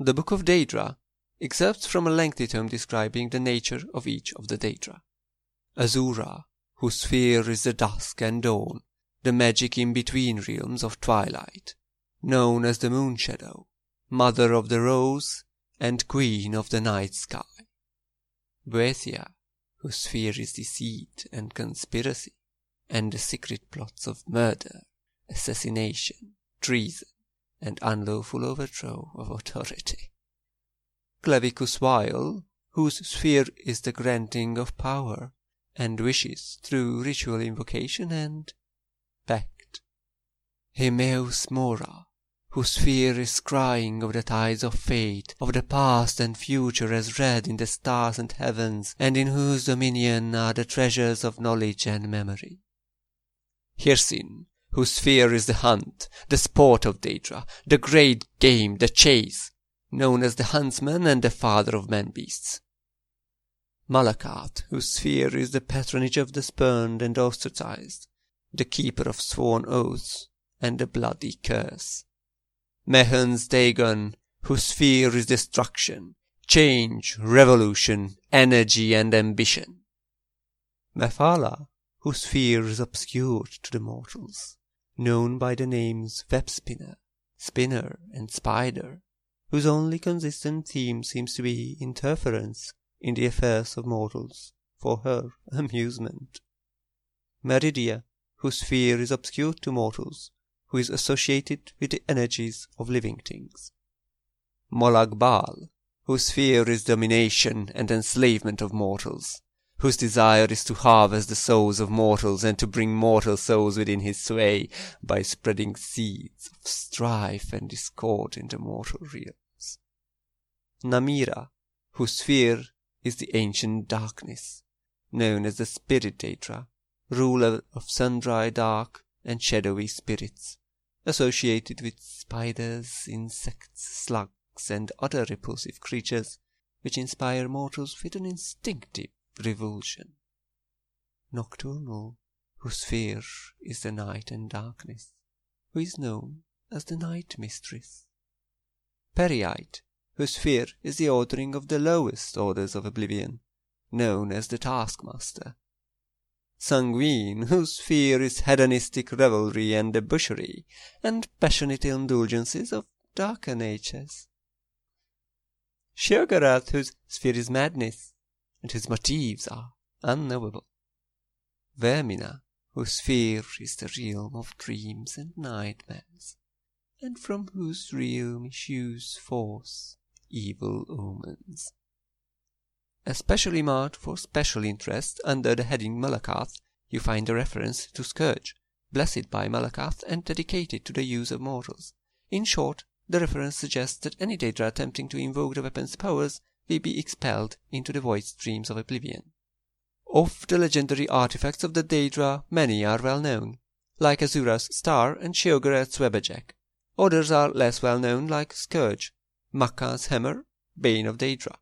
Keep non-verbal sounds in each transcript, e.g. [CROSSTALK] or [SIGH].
The Book of Daedra excerpts from a lengthy tome describing the nature of each of the Daedra. Azura, whose sphere is the dusk and dawn, the magic in-between realms of twilight, known as the Moon Shadow, mother of the rose and queen of the night sky. Boethiah, whose sphere is deceit and conspiracy, and the secret plots of murder, assassination, treason, and unlawful overthrow of authority. Clavicus Vile, whose sphere is the granting of power and wishes through ritual invocation and pact. Hermaeus Mora, whose sphere is scrying of the tides of fate, of the past and future as read in the stars and heavens, and in whose dominion are the treasures of knowledge and memory. Hircine, whose sphere is the hunt, the sport of Daedra, the great game, the chase, known as the huntsman and the father of man-beasts. Malacath, whose sphere is the patronage of the spurned and ostracized, the keeper of sworn oaths, and the bloody curse. Mehrunes Dagon, whose sphere is destruction, change, revolution, energy, and ambition. Mephala, whose sphere is obscured to the mortals, known by the names web spinner, spinner, and spider, whose only consistent theme seems to be interference in the affairs of mortals for her [LAUGHS] amusement. Meridia, whose sphere is obscure to mortals, who is associated with the energies of living things. Molag Bal, whose sphere is domination and enslavement of mortals, whose desire is to harvest the souls of mortals and to bring mortal souls within his sway by spreading seeds of strife and discord in the mortal realms. Namira, whose sphere is the ancient darkness, known as the spirit Daedra, ruler of sundry dark and shadowy spirits, associated with spiders, insects, slugs, and other repulsive creatures which inspire mortals with an instinctive revulsion. Nocturnal, whose sphere is the night and darkness, who is known as the night mistress. Peryite, whose sphere is the ordering of the lowest orders of oblivion, known as the taskmaster. Sanguine, whose sphere is hedonistic revelry and debauchery, and passionate indulgences of darker natures. Sheogorath, whose sphere is madness, and whose motives are unknowable. Vaermina, whose sphere is the realm of dreams and nightmares, and from whose realm issues forth evil omens. Especially marked for special interest under the heading Malacath, you find a reference to Scourge, blessed by Malacath and dedicated to the use of mortals. In short, the reference suggests that any Daedra attempting to invoke the weapon's powers will be expelled into the void streams of oblivion. Of the legendary artifacts of the Daedra, many are well known, like Azura's star and Sheogorath's Wabbajack. Others are less well known, like Scourge, Makka's hammer, bane of Daedra.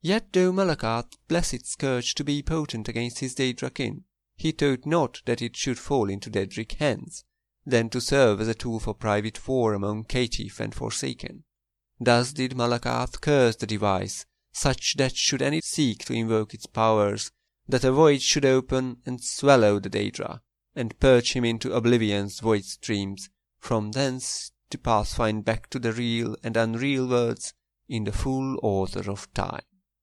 Yet though Malacath blessed Scourge to be potent against his Daedra kin, he thought not that it should fall into Daedric hands, than to serve as a tool for private war among caitiff and forsaken. Thus did Malacath curse the device, such that should any seek to invoke its powers, that a void should open and swallow the Daedra, and purge him into oblivion's void streams, from thence to pass find back to the real and unreal worlds in the full order of time.